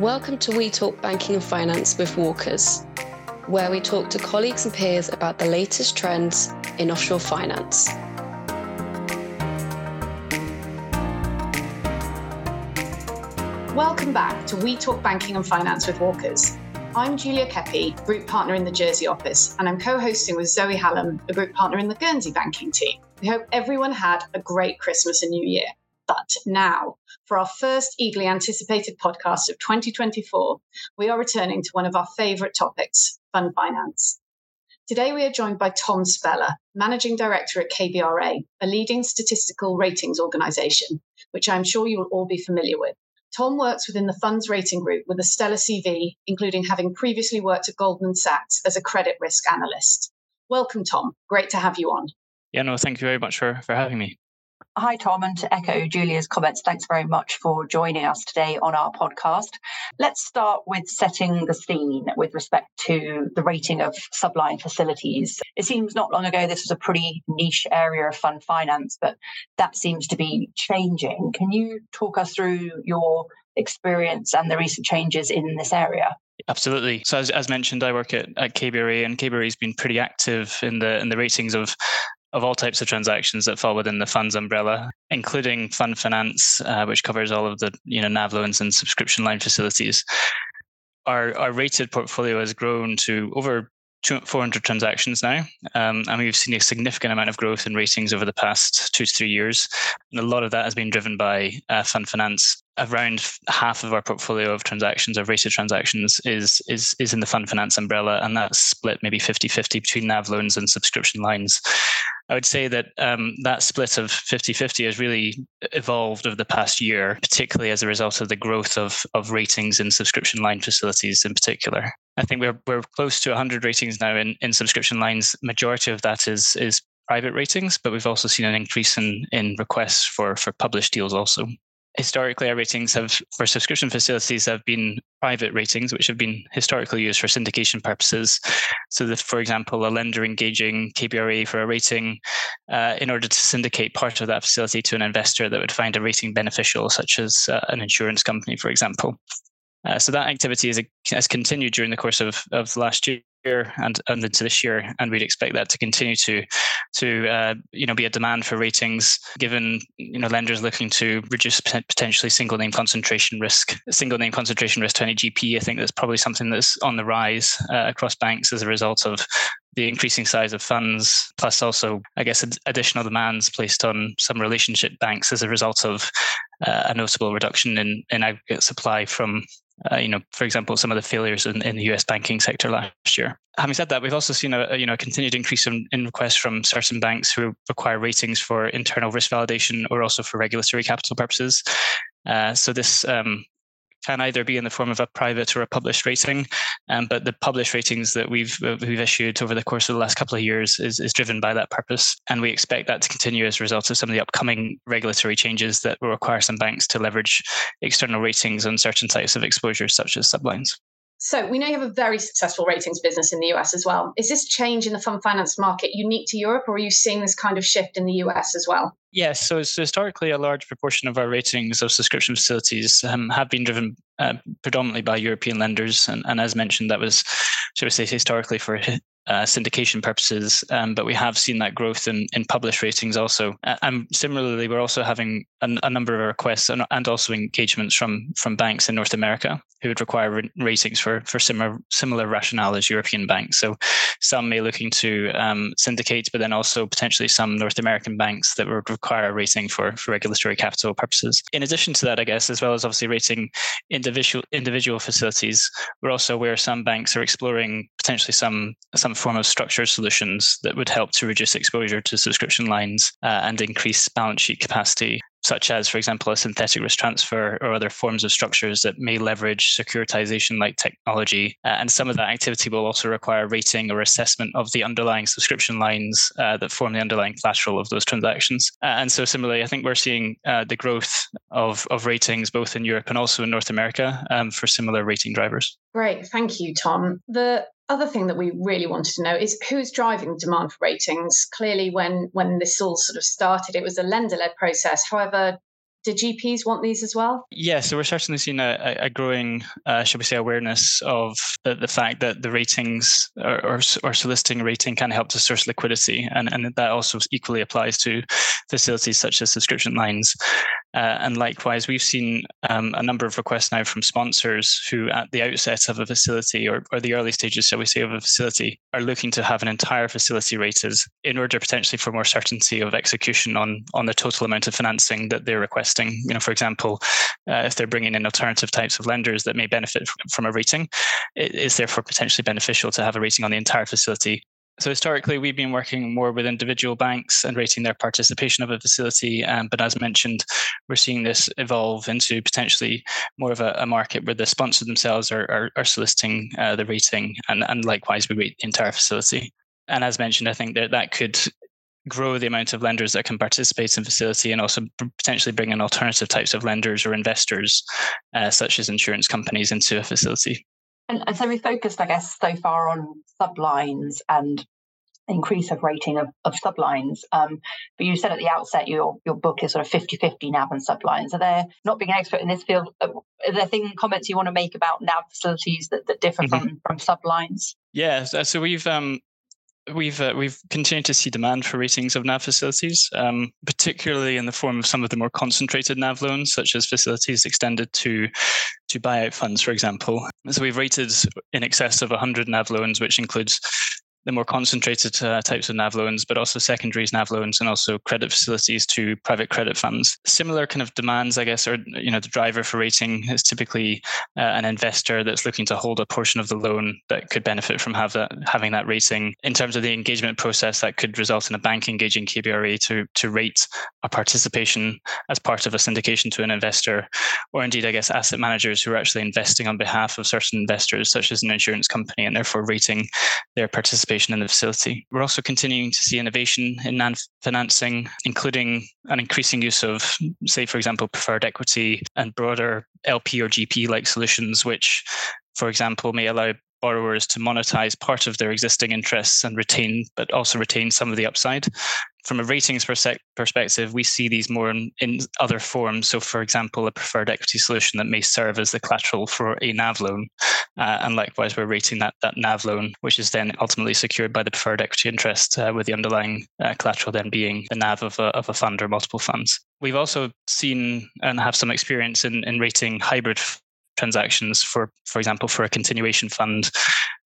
Welcome to We Talk Banking and Finance with Walkers, where we talk to colleagues and peers about the latest trends in offshore finance. Welcome back to We Talk Banking and Finance with Walkers. I'm Julia Keppe, Group Partner in the Jersey office, and I'm co hosting with Zoe Hallam, a Group Partner in the Guernsey banking team. We hope everyone had a great Christmas and New Year. But now, for our first eagerly anticipated podcast of 2024, we are returning to one of our favourite topics fund finance. Today, we are joined by Tom Speller, Managing Director at KBRA, a leading statistical ratings organisation, which I'm sure you will all be familiar with. Tom works within the funds rating group with a stellar CV, including having previously worked at Goldman Sachs as a credit risk analyst. Welcome, Tom. Great to have you on. Yeah, no, thank you very much for, for having me. Hi, Tom, and to echo Julia's comments, thanks very much for joining us today on our podcast. Let's start with setting the scene with respect to the rating of subline facilities. It seems not long ago this was a pretty niche area of fund finance, but that seems to be changing. Can you talk us through your experience and the recent changes in this area? Absolutely. So as, as mentioned, I work at, at KBRA and KBRA has been pretty active in the in the ratings of of all types of transactions that fall within the funds umbrella, including fund finance, uh, which covers all of the you know NAV loans and subscription line facilities. Our our rated portfolio has grown to over 400 transactions now, um, and we've seen a significant amount of growth in ratings over the past two to three years. And a lot of that has been driven by uh, fund finance around half of our portfolio of transactions of rated transactions is is is in the fund finance umbrella and that's split maybe 50-50 between nav loans and subscription lines. I would say that um, that split of 50-50 has really evolved over the past year particularly as a result of the growth of of ratings in subscription line facilities in particular. I think we're we're close to 100 ratings now in in subscription lines. Majority of that is is private ratings but we've also seen an increase in in requests for for published deals also historically our ratings have for subscription facilities have been private ratings which have been historically used for syndication purposes. So that for example a lender engaging kbra for a rating uh, in order to syndicate part of that facility to an investor that would find a rating beneficial such as uh, an insurance company for example. Uh, so that activity is, has continued during the course of, of last year year and, and into this year, and we'd expect that to continue to to uh, you know be a demand for ratings, given you know lenders looking to reduce potentially single name concentration risk, single name concentration risk to any GP. I think that's probably something that's on the rise uh, across banks as a result of the increasing size of funds, plus also, I guess, ad- additional demands placed on some relationship banks as a result of uh, a notable reduction in, in aggregate supply from uh, you know, for example, some of the failures in, in the US banking sector last year. Having said that, we've also seen a, a you know a continued increase in, in, requests from certain banks who require ratings for internal risk validation or also for regulatory capital purposes. Uh, so this um, can either be in the form of a private or a published rating. Um, but the published ratings that we've uh, we've issued over the course of the last couple of years is, is driven by that purpose, and we expect that to continue as a result of some of the upcoming regulatory changes that will require some banks to leverage external ratings on certain types of exposures, such as sublines. So we know you have a very successful ratings business in the US as well. Is this change in the fund finance market unique to Europe, or are you seeing this kind of shift in the US as well? Yes, so, historically, a large proportion of our ratings of subscription facilities um, have been driven uh, predominantly by European lenders, and, and as mentioned, that was, shall we say, historically for uh, syndication purposes, um, but we have seen that growth in, in published ratings also. And similarly, we're also having a, a number of requests and, and, also engagements from from banks in North America who would require ratings for for similar similar rationale as European banks. So some may looking to um, syndicate, but then also potentially some North American banks that would require a rating for for regulatory capital purposes. In addition to that, I guess, as well as obviously rating individual individual facilities, we're also aware some banks are exploring potentially some some form of structured solutions that would help to reduce exposure to subscription lines uh, and increase balance sheet capacity such as, for example, a synthetic risk transfer or other forms of structures that may leverage securitization like technology. Uh, and some of that activity will also require rating or assessment of the underlying subscription lines uh, that form the underlying collateral of those transactions. Uh, and so, similarly, I think we're seeing uh, the growth of, of ratings both in Europe and also in North America um, for similar rating drivers. Great. Thank you, Tom. The other thing that we really wanted to know is who's driving demand for ratings. Clearly, when when this all sort of started, it was a lender-led process. However, do GPs want these as well? Yeah, so we're certainly seeing a, a growing, uh, shall we say, awareness of the, the fact that the ratings or, or, or, soliciting rating can help to source liquidity. And, and that also equally applies to facilities such as subscription lines. Uh, and likewise, we've seen um, a number of requests now from sponsors who, at the outset of a facility or, or the early stages, shall we say, of a facility, are looking to have an entire facility rated in order potentially for more certainty of execution on, on the total amount of financing that they're requesting. You know, for example, uh, if they're bringing in alternative types of lenders that may benefit from a rating, it is therefore potentially beneficial to have a rating on the entire facility so historically, we've been working more with individual banks and rating their participation of a facility. Um, but as mentioned, we're seeing this evolve into potentially more of a, a market where the sponsor themselves are, are, are soliciting uh, the rating, and, and likewise we rate the entire facility. And as mentioned, I think that that could grow the amount of lenders that can participate in facility and also potentially bring in alternative types of lenders or investors, uh, such as insurance companies, into a facility. And, and so we focused, I guess, so far on sublines and increase of rating of, of sublines. Um, but you said at the outset your your book is sort of 50-50 NAV and sublines. Are there, not being an expert in this field, uh, are there thing, comments you want to make about NAV facilities that, that differ mm-hmm. from, from sublines? Yeah, so we've um, we've uh, we've continued to see demand for ratings of NAV facilities, um, particularly in the form of some of the more concentrated NAV loans, such as facilities extended to to buyout funds, for example. So we've rated in excess of 100 NAV loans, which includes the more concentrated uh, types of NAV loans, but also secondaries NAV loans and also credit facilities to private credit funds. Similar kind of demands, I guess, or you know, the driver for rating is typically uh, an investor that's looking to hold a portion of the loan that could benefit from have that having that rating. In terms of the engagement process, that could result in a bank engaging KBRA to to rate a participation as part of a syndication to an investor, or indeed, I guess, asset managers who are actually investing on behalf of certain investors, such as an insurance company, and therefore rating their participation participation in the facility. We're also continuing to see innovation in NAV financing, including an increasing use of, say, for example, preferred equity and broader LP or GP like solutions, which, for example, may allow borrowers to monetize part of their existing interests and retain, but also retain some of the upside. From a ratings perspective, we see these more in, in, other forms. So, for example, a preferred equity solution that may serve as the collateral for a NAV loan. Uh, and likewise, we're rating that, that NAV loan, which is then ultimately secured by the preferred equity interest, uh, with the underlying uh, collateral then being the NAV of a, of a fund or multiple funds. We've also seen and have some experience in, in rating hybrid transactions for for example for a continuation fund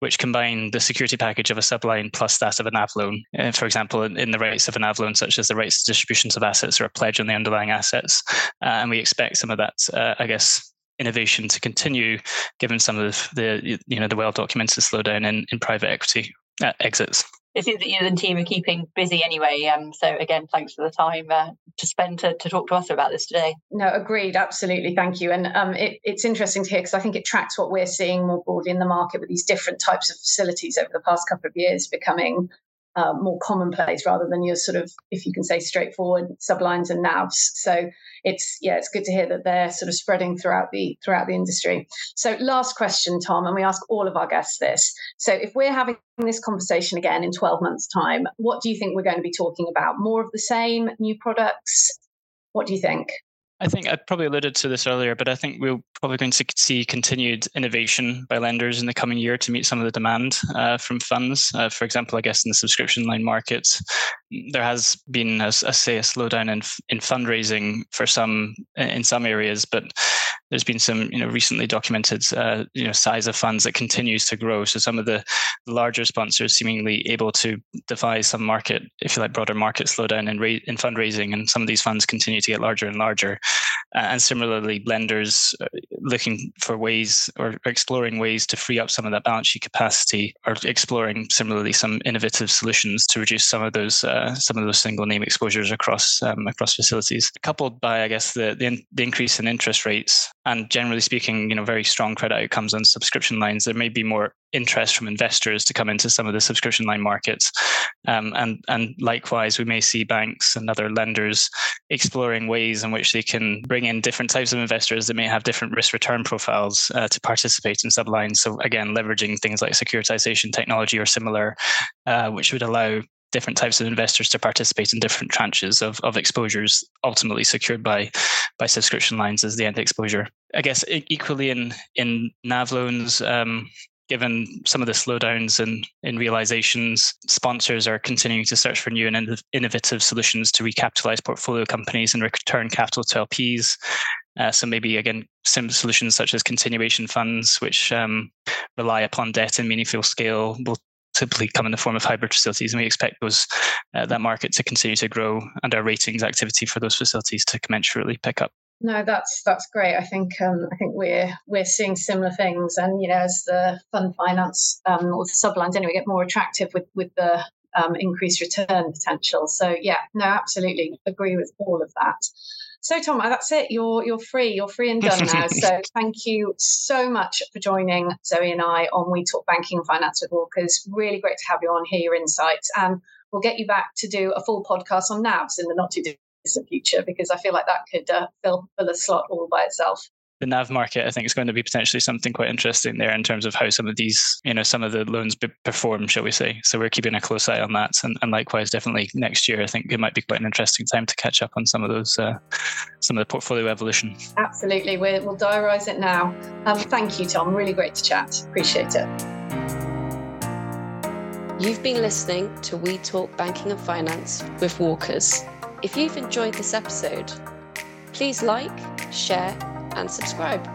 which combine the security package of a subline plus that of an NAV loan. Uh, for example, in, in, the rights of an NAV loan, such as the rights to distributions of assets or a pledge on the underlying assets. Uh, and we expect some of that, uh, I guess, innovation to continue, given some of the you know the well documented slowdown in, in private equity uh, exits it seems that you and the team are keeping busy anyway. Um, so again, thanks for the time uh, to spend to, to talk to us about this today. No, agreed, absolutely, thank you. And um, it, it's interesting to hear because I think it tracks what we're seeing more broadly in the market with these different types of facilities over the past couple of years becoming uh, more commonplace rather than your sort of, if you can say, straightforward sublines and NAVs. So it's yeah, it's good to hear that they're sort of spreading throughout the throughout the industry. So last question, Tom, and we ask all of our guests this. So if we're having this conversation again in 12 months' time, what do you think we're going to be talking about? More of the same, new products? What do you think? I think I probably alluded to this earlier, but I think we're probably going to see continued innovation by lenders in the coming year to meet some of the demand uh, from funds. Uh, for example, I guess in the subscription line markets, there has been, a, a say, a slowdown in in fundraising for some in some areas, but there's been some, you know, recently documented, uh, you know, size of funds that continues to grow. So some of the larger sponsors seemingly able to defy some market, if you like, broader market slowdown in, ra- in fundraising, and some of these funds continue to get larger and larger. Uh, and similarly, lenders uh, looking for ways or exploring ways to free up some of that balance sheet capacity, or exploring similarly some innovative solutions to reduce some of those uh, some of those single name exposures across um, across facilities. Coupled by, I guess, the, the the increase in interest rates and generally speaking, you know, very strong credit outcomes on subscription lines, there may be more interest from investors to come into some of the subscription line markets. Um, and, and likewise, we may see banks and other lenders exploring ways in which they can bring in different types of investors that may have different risk return profiles uh, to participate in sublines. So again, leveraging things like securitization technology or similar, uh, which would allow different types of investors to participate in different tranches of, of exposures, ultimately secured by by subscription lines as the end exposure. I guess equally in in NAV loans. Um, given some of the slowdowns in, in realizations, sponsors are continuing to search for new and innovative solutions to recapitalize portfolio companies and return capital to LPs. Uh, so maybe again, some solutions such as continuation funds, which um, rely upon debt in meaningful scale, will typically come in the form of hybrid facilities, and we expect those uh, that market to continue to grow and our ratings activity for those facilities to commensurately pick up. No, that's that's great. I think um, I think we're we're seeing similar things, and you know, as the fund finance um, or the sublines anyway get more attractive with with the um, increased return potential. So yeah, no, absolutely agree with all of that. So, Tom, that's it. You're you're free. You're free and done now. so, thank you so much for joining Zoe and I on We Talk Banking and Finance with Walkers. Really great to have you on, hear your insights, and we'll get you back to do a full podcast on NAVs in the not too distant future because I feel like that could uh, fill fill a slot all by itself the nav market, I think, is going to be potentially something quite interesting there in terms of how some of these, you know, some of the loans perform, shall we say. So we're keeping a close eye on that. And, and likewise, definitely next year, I think it might be quite an interesting time to catch up on some of those, uh, some of the portfolio evolution. Absolutely. we will diarise it now. Um, thank you, Tom. Really great to chat. Appreciate it. You've been listening to We Talk Banking and Finance with Walkers. If you've enjoyed this episode, please like, share, and subscribe.